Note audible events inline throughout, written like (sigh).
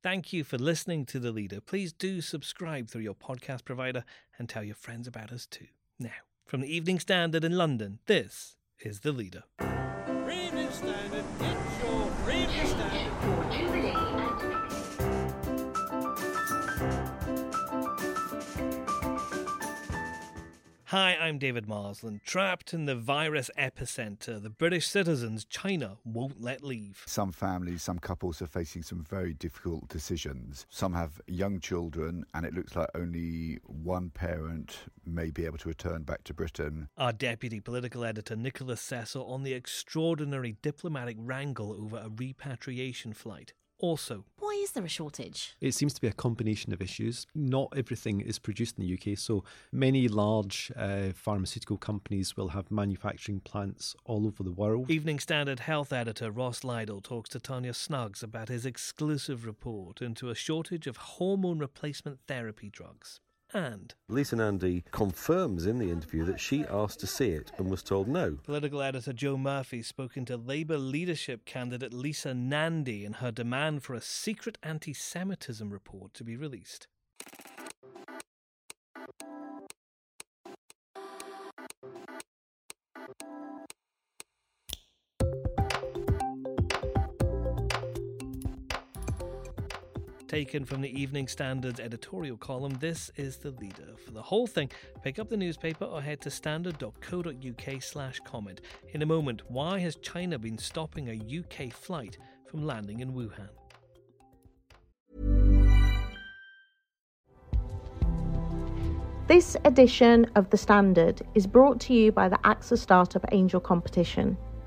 Thank you for listening to The Leader. Please do subscribe through your podcast provider and tell your friends about us too. Now, from the Evening Standard in London, this is The Leader. Hi, I'm David Marsland. Trapped in the virus epicenter, the British citizens China won't let leave. Some families, some couples are facing some very difficult decisions. Some have young children, and it looks like only one parent may be able to return back to Britain. Our deputy political editor Nicholas Cecil on the extraordinary diplomatic wrangle over a repatriation flight. Also, Why is there a shortage? It seems to be a combination of issues. Not everything is produced in the UK, so many large uh, pharmaceutical companies will have manufacturing plants all over the world. Evening Standard health editor Ross Lydall talks to Tanya Snuggs about his exclusive report into a shortage of hormone replacement therapy drugs. And Lisa Nandy confirms in the interview that she asked to see it and was told no. political editor Joe Murphy spoken to Labour leadership candidate Lisa Nandy in her demand for a secret anti Semitism report to be released. Taken from the Evening Standard's editorial column, this is the leader. For the whole thing, pick up the newspaper or head to standard.co.uk slash comment. In a moment, why has China been stopping a UK flight from landing in Wuhan? This edition of The Standard is brought to you by the AXA Startup Angel Competition.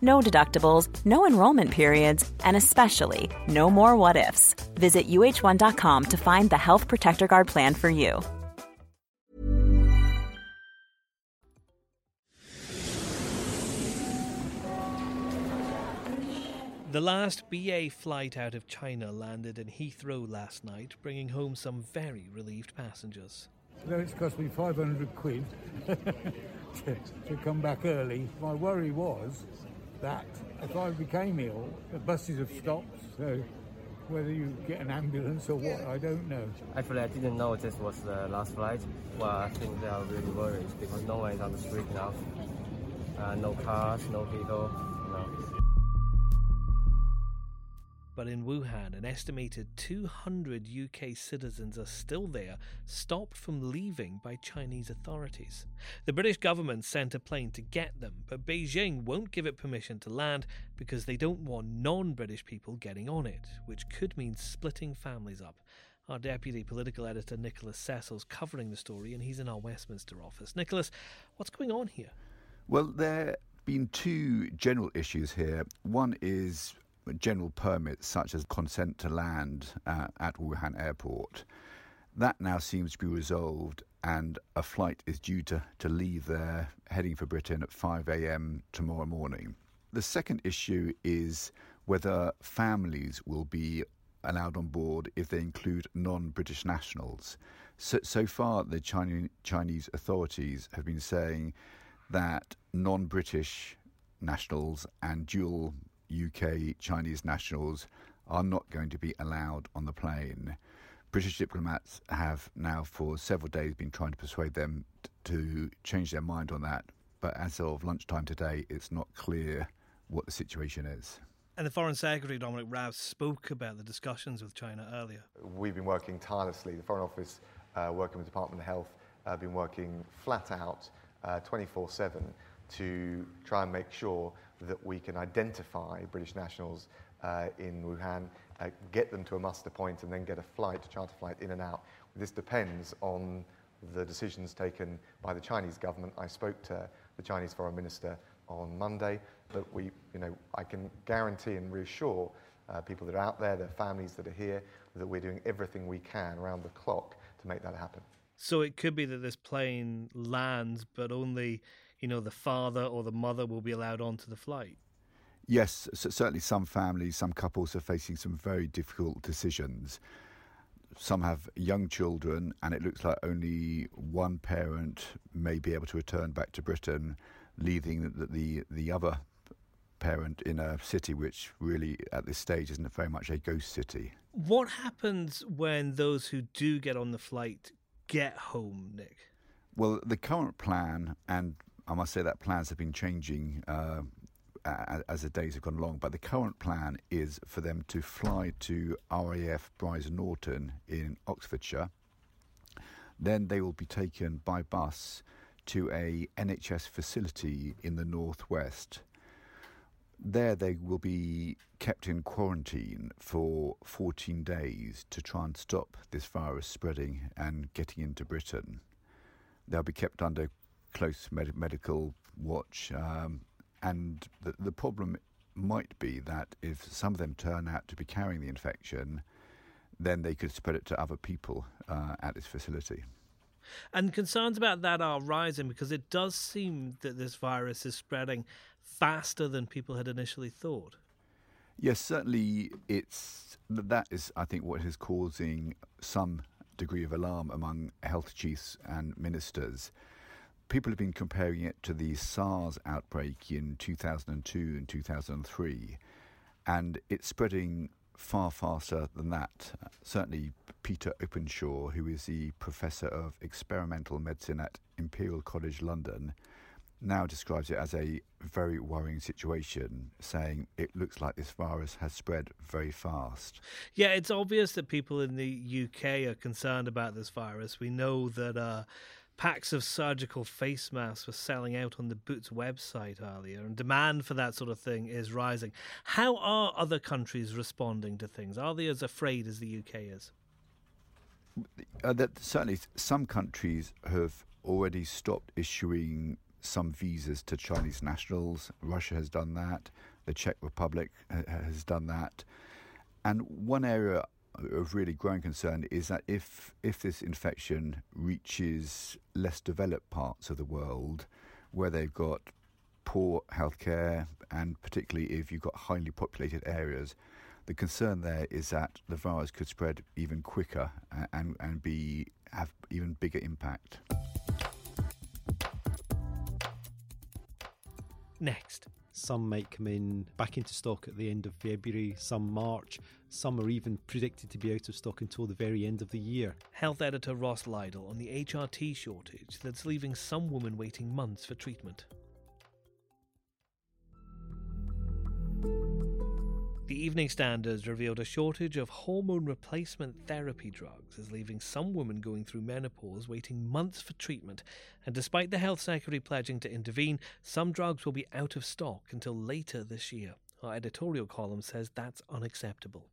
No deductibles, no enrollment periods, and especially no more what ifs. Visit uh1.com to find the Health Protector Guard plan for you. The last BA flight out of China landed in Heathrow last night, bringing home some very relieved passengers. Though it's cost me 500 quid (laughs) to, to come back early, my worry was that if I became ill, the buses have stopped, so whether you get an ambulance or what, I don't know. Actually, I didn't know this was the last flight. Well, I think they are really worried because no one is on the street now. Uh, no cars, no people. But in Wuhan, an estimated 200 UK citizens are still there, stopped from leaving by Chinese authorities. The British government sent a plane to get them, but Beijing won't give it permission to land because they don't want non British people getting on it, which could mean splitting families up. Our deputy political editor Nicholas Cecil's covering the story, and he's in our Westminster office. Nicholas, what's going on here? Well, there have been two general issues here. One is general permits, such as consent to land uh, at Wuhan Airport. That now seems to be resolved, and a flight is due to, to leave there, heading for Britain at 5 a.m. tomorrow morning. The second issue is whether families will be allowed on board if they include non British nationals. So, so far, the Chinese, Chinese authorities have been saying that non British nationals and dual UK Chinese nationals are not going to be allowed on the plane. British diplomats have now for several days been trying to persuade them t- to change their mind on that, but as of lunchtime today, it's not clear what the situation is. And the Foreign Secretary, Dominic Raab, spoke about the discussions with China earlier. We've been working tirelessly, the Foreign Office uh, working with the Department of Health, uh, been working flat out 24 uh, 7 to try and make sure that we can identify British nationals uh, in Wuhan, uh, get them to a muster point, and then get a flight, a charter flight in and out. This depends on the decisions taken by the Chinese government. I spoke to the Chinese foreign minister on Monday, but we, you know, I can guarantee and reassure uh, people that are out there, their families that are here, that we're doing everything we can around the clock to make that happen. So it could be that this plane lands, but only, you know, the father or the mother will be allowed onto the flight. Yes, certainly some families, some couples are facing some very difficult decisions. Some have young children, and it looks like only one parent may be able to return back to Britain, leaving the, the, the other parent in a city which really at this stage isn't very much a ghost city. What happens when those who do get on the flight get home, Nick? Well, the current plan, and I must say that plans have been changing uh, as the days have gone along, but the current plan is for them to fly to RAF Brize Norton in Oxfordshire. Then they will be taken by bus to a NHS facility in the northwest there, they will be kept in quarantine for 14 days to try and stop this virus spreading and getting into Britain. They'll be kept under close med- medical watch, um, and the, the problem might be that if some of them turn out to be carrying the infection, then they could spread it to other people uh, at this facility. And concerns about that are rising because it does seem that this virus is spreading faster than people had initially thought. Yes, certainly it's that is I think what is causing some degree of alarm among health chiefs and ministers. People have been comparing it to the SARS outbreak in 2002 and 2003, and it's spreading far faster than that. Certainly, Peter Openshaw, who is the professor of experimental medicine at Imperial College London, now describes it as a very worrying situation, saying it looks like this virus has spread very fast. Yeah, it's obvious that people in the UK are concerned about this virus. We know that uh, packs of surgical face masks were selling out on the Boots website earlier, and demand for that sort of thing is rising. How are other countries responding to things? Are they as afraid as the UK is? Uh, that certainly some countries have already stopped issuing some visas to Chinese nationals. Russia has done that. The Czech Republic has done that. And one area of really growing concern is that if if this infection reaches less developed parts of the world, where they've got poor healthcare, and particularly if you've got highly populated areas, the concern there is that the virus could spread even quicker and and be have even bigger impact. next? Some might come in back into stock at the end of February, some March, some are even predicted to be out of stock until the very end of the year. Health editor Ross Lydall on the HRT shortage that's leaving some women waiting months for treatment. The Evening Standards revealed a shortage of hormone replacement therapy drugs is leaving some women going through menopause waiting months for treatment. And despite the Health Secretary pledging to intervene, some drugs will be out of stock until later this year. Our editorial column says that's unacceptable.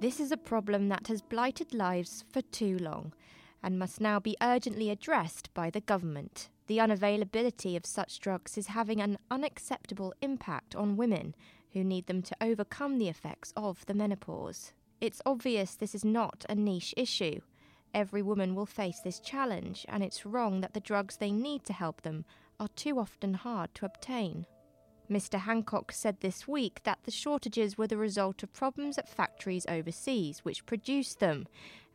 This is a problem that has blighted lives for too long and must now be urgently addressed by the government. The unavailability of such drugs is having an unacceptable impact on women who need them to overcome the effects of the menopause. It's obvious this is not a niche issue. Every woman will face this challenge, and it's wrong that the drugs they need to help them are too often hard to obtain. Mr. Hancock said this week that the shortages were the result of problems at factories overseas which produced them,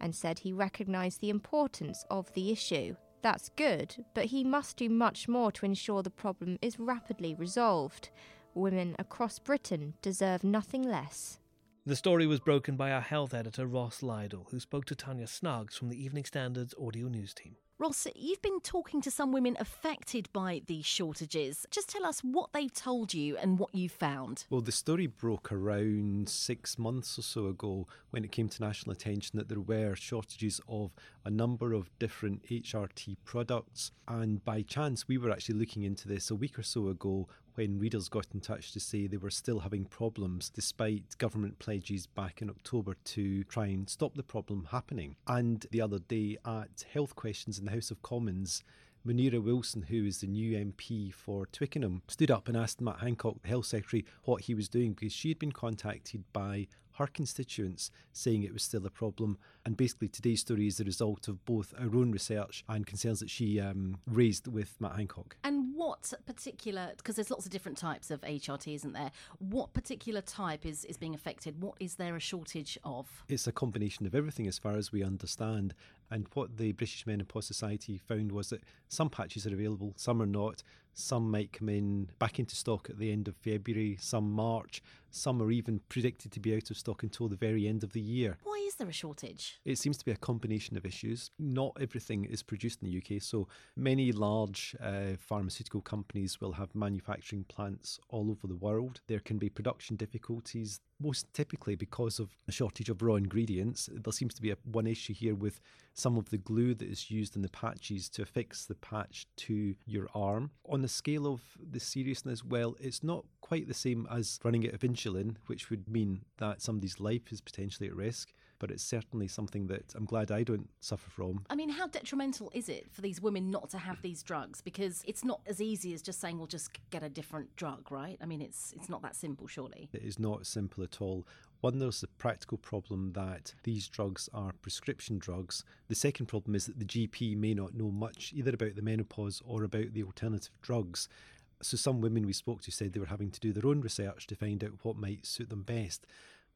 and said he recognised the importance of the issue. That's good, but he must do much more to ensure the problem is rapidly resolved. Women across Britain deserve nothing less. The story was broken by our health editor Ross Lydall, who spoke to Tanya Snuggs from the Evening Standard's audio news team. Ross, you've been talking to some women affected by these shortages. Just tell us what they've told you and what you've found. Well, the story broke around six months or so ago when it came to national attention that there were shortages of a number of different HRT products. And by chance, we were actually looking into this a week or so ago when readers got in touch to say they were still having problems despite government pledges back in October to try and stop the problem happening. And the other day at Health Questions the House of Commons, Munira Wilson, who is the new MP for Twickenham, stood up and asked Matt Hancock, the Health Secretary, what he was doing because she had been contacted by her constituents saying it was still a problem. And basically, today's story is the result of both our own research and concerns that she um, raised with Matt Hancock. And what particular, because there's lots of different types of HRT, isn't there? What particular type is, is being affected? What is there a shortage of? It's a combination of everything as far as we understand. And what the British Menopause Society found was that some patches are available, some are not. Some might come in back into stock at the end of February, some March, some are even predicted to be out of stock until the very end of the year. Why is there a shortage? It seems to be a combination of issues. Not everything is produced in the UK, so many large uh, pharmaceutical companies will have manufacturing plants all over the world. There can be production difficulties, most typically because of a shortage of raw ingredients. There seems to be a, one issue here with some of the glue that is used in the patches to affix the patch to your arm. On the scale of the seriousness, well, it's not quite the same as running out of insulin, which would mean that somebody's life is potentially at risk but it's certainly something that I'm glad I don't suffer from. I mean, how detrimental is it for these women not to have these drugs? Because it's not as easy as just saying, "Well, just get a different drug," right? I mean, it's it's not that simple, surely. It is not simple at all. One, there's the practical problem that these drugs are prescription drugs. The second problem is that the GP may not know much either about the menopause or about the alternative drugs. So, some women we spoke to said they were having to do their own research to find out what might suit them best.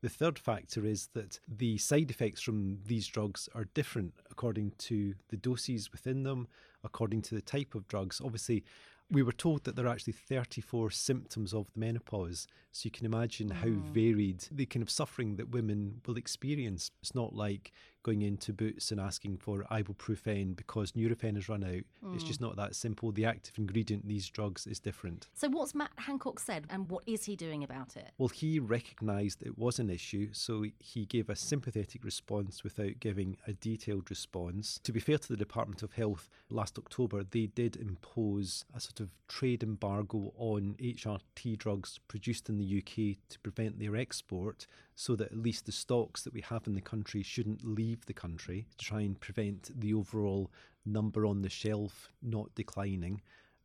The third factor is that the side effects from these drugs are different according to the doses within them, according to the type of drugs. Obviously, we were told that there are actually 34 symptoms of the menopause. So you can imagine how varied the kind of suffering that women will experience. It's not like going into Boots and asking for ibuprofen because Nurofen has run out. Mm. It's just not that simple. The active ingredient in these drugs is different. So, what's Matt Hancock said and what is he doing about it? Well, he recognised it was an issue, so he gave a sympathetic response without giving a detailed response. To be fair to the Department of Health, last October they did impose a sort of trade embargo on HRT drugs produced in the UK to prevent their export so that at least the stocks that we have in the country shouldn't leave the country to try and prevent the overall number on the shelf not declining.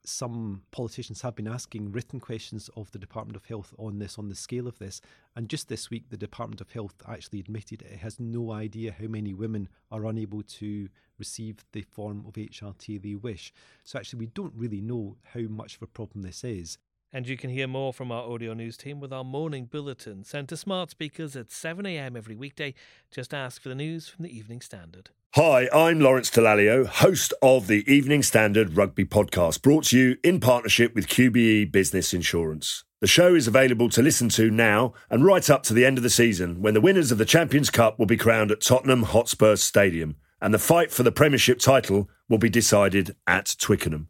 Some politicians have been asking written questions of the Department of Health on this, on the scale of this. And just this week, the Department of Health actually admitted it has no idea how many women are unable to receive the form of HRT they wish. So, actually, we don't really know how much of a problem this is. And you can hear more from our audio news team with our morning bulletin sent to smart speakers at 7am every weekday. Just ask for the news from the Evening Standard. Hi, I'm Lawrence Dallaglio, host of the Evening Standard Rugby Podcast, brought to you in partnership with QBE Business Insurance. The show is available to listen to now and right up to the end of the season when the winners of the Champions Cup will be crowned at Tottenham Hotspur Stadium and the fight for the Premiership title will be decided at Twickenham.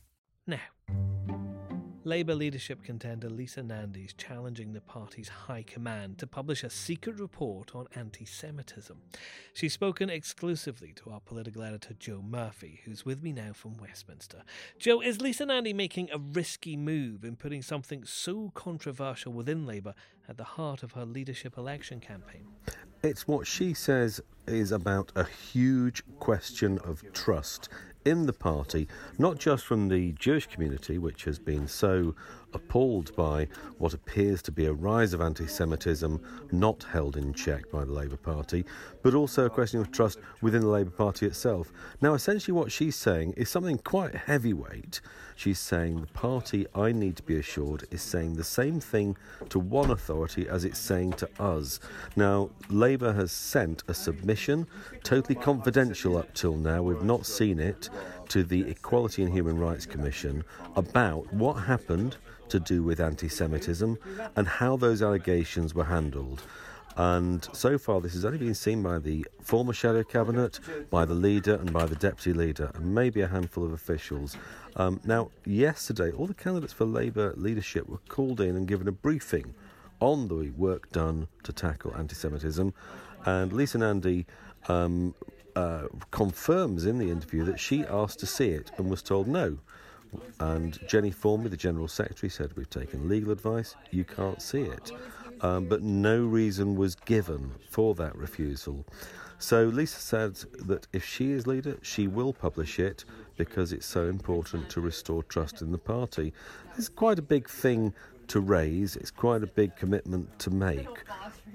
Labour leadership contender Lisa Nandy is challenging the party's high command to publish a secret report on anti Semitism. She's spoken exclusively to our political editor Joe Murphy, who's with me now from Westminster. Joe, is Lisa Nandy making a risky move in putting something so controversial within Labour at the heart of her leadership election campaign? It's what she says is about a huge question of trust in the party, not just from the Jewish community, which has been so appalled by what appears to be a rise of anti Semitism not held in check by the Labour Party, but also a question of trust within the Labour Party itself. Now, essentially, what she's saying is something quite heavyweight. She's saying the party, I need to be assured, is saying the same thing to one authority as it's saying to us. Now, Labour has sent a submission, totally confidential up till now, we've not seen it, to the Equality and Human Rights Commission about what happened to do with anti Semitism and how those allegations were handled. And so far, this has only been seen by the former shadow cabinet, by the leader, and by the deputy leader, and maybe a handful of officials. Um, now, yesterday, all the candidates for Labour leadership were called in and given a briefing on the work done to tackle anti Semitism. And Lisa Nandy um, uh, confirms in the interview that she asked to see it and was told no. And Jennie Formby, the General Secretary, said, We've taken legal advice, you can't see it. Um, but no reason was given for that refusal. So Lisa said that if she is leader, she will publish it because it's so important to restore trust in the party. It's quite a big thing to raise, it's quite a big commitment to make.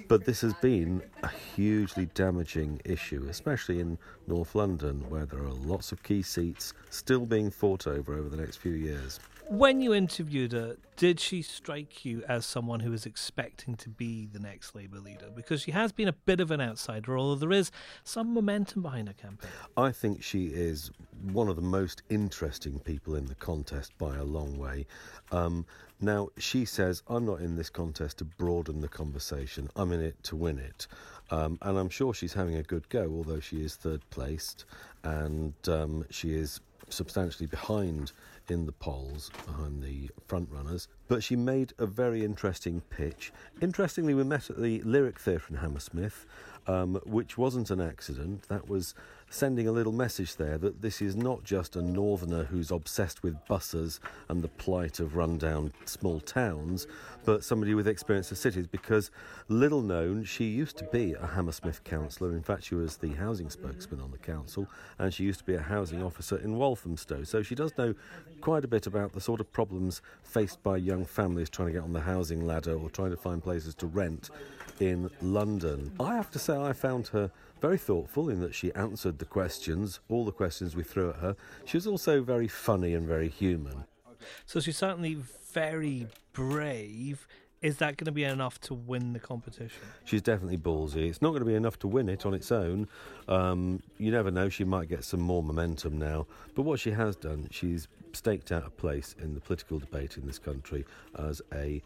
But this has been a hugely damaging issue, especially in North London, where there are lots of key seats still being fought over over the next few years. When you interviewed her, did she strike you as someone who was expecting to be the next Labour leader? Because she has been a bit of an outsider, although there is some momentum behind her campaign. I think she is one of the most interesting people in the contest by a long way. Um, now, she says, I'm not in this contest to broaden the conversation, I'm in it to win it. Um, and I'm sure she's having a good go, although she is third placed and um, she is substantially behind in the polls behind the front runners. But she made a very interesting pitch. Interestingly, we met at the Lyric Theatre in Hammersmith, um, which wasn't an accident. That was sending a little message there that this is not just a northerner who's obsessed with buses and the plight of rundown small towns, but somebody with experience of cities. Because little known, she used to be a Hammersmith councillor. In fact, she was the housing spokesman on the council, and she used to be a housing officer in Walthamstow. So she does know quite a bit about the sort of problems faced by young families trying to get on the housing ladder or trying to find places to rent in London. I have to say, I found her very thoughtful in that she answered the questions, all the questions we threw at her. She was also very funny and very human. So she's certainly very brave. Is that going to be enough to win the competition? She's definitely ballsy. It's not going to be enough to win it on its own. Um, you never know, she might get some more momentum now. But what she has done, she's staked out a place in the political debate in this country as a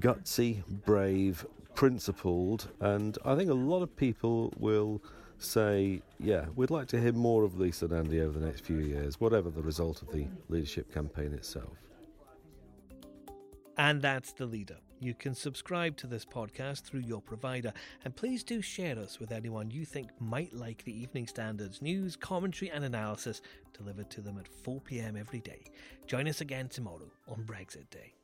gutsy, brave, principled, and I think a lot of people will say, yeah, we'd like to hear more of Lisa Nandy over the next few years, whatever the result of the leadership campaign itself. And that's the leader. You can subscribe to this podcast through your provider, and please do share us with anyone you think might like the Evening Standards news, commentary, and analysis delivered to them at 4 pm every day. Join us again tomorrow on Brexit Day.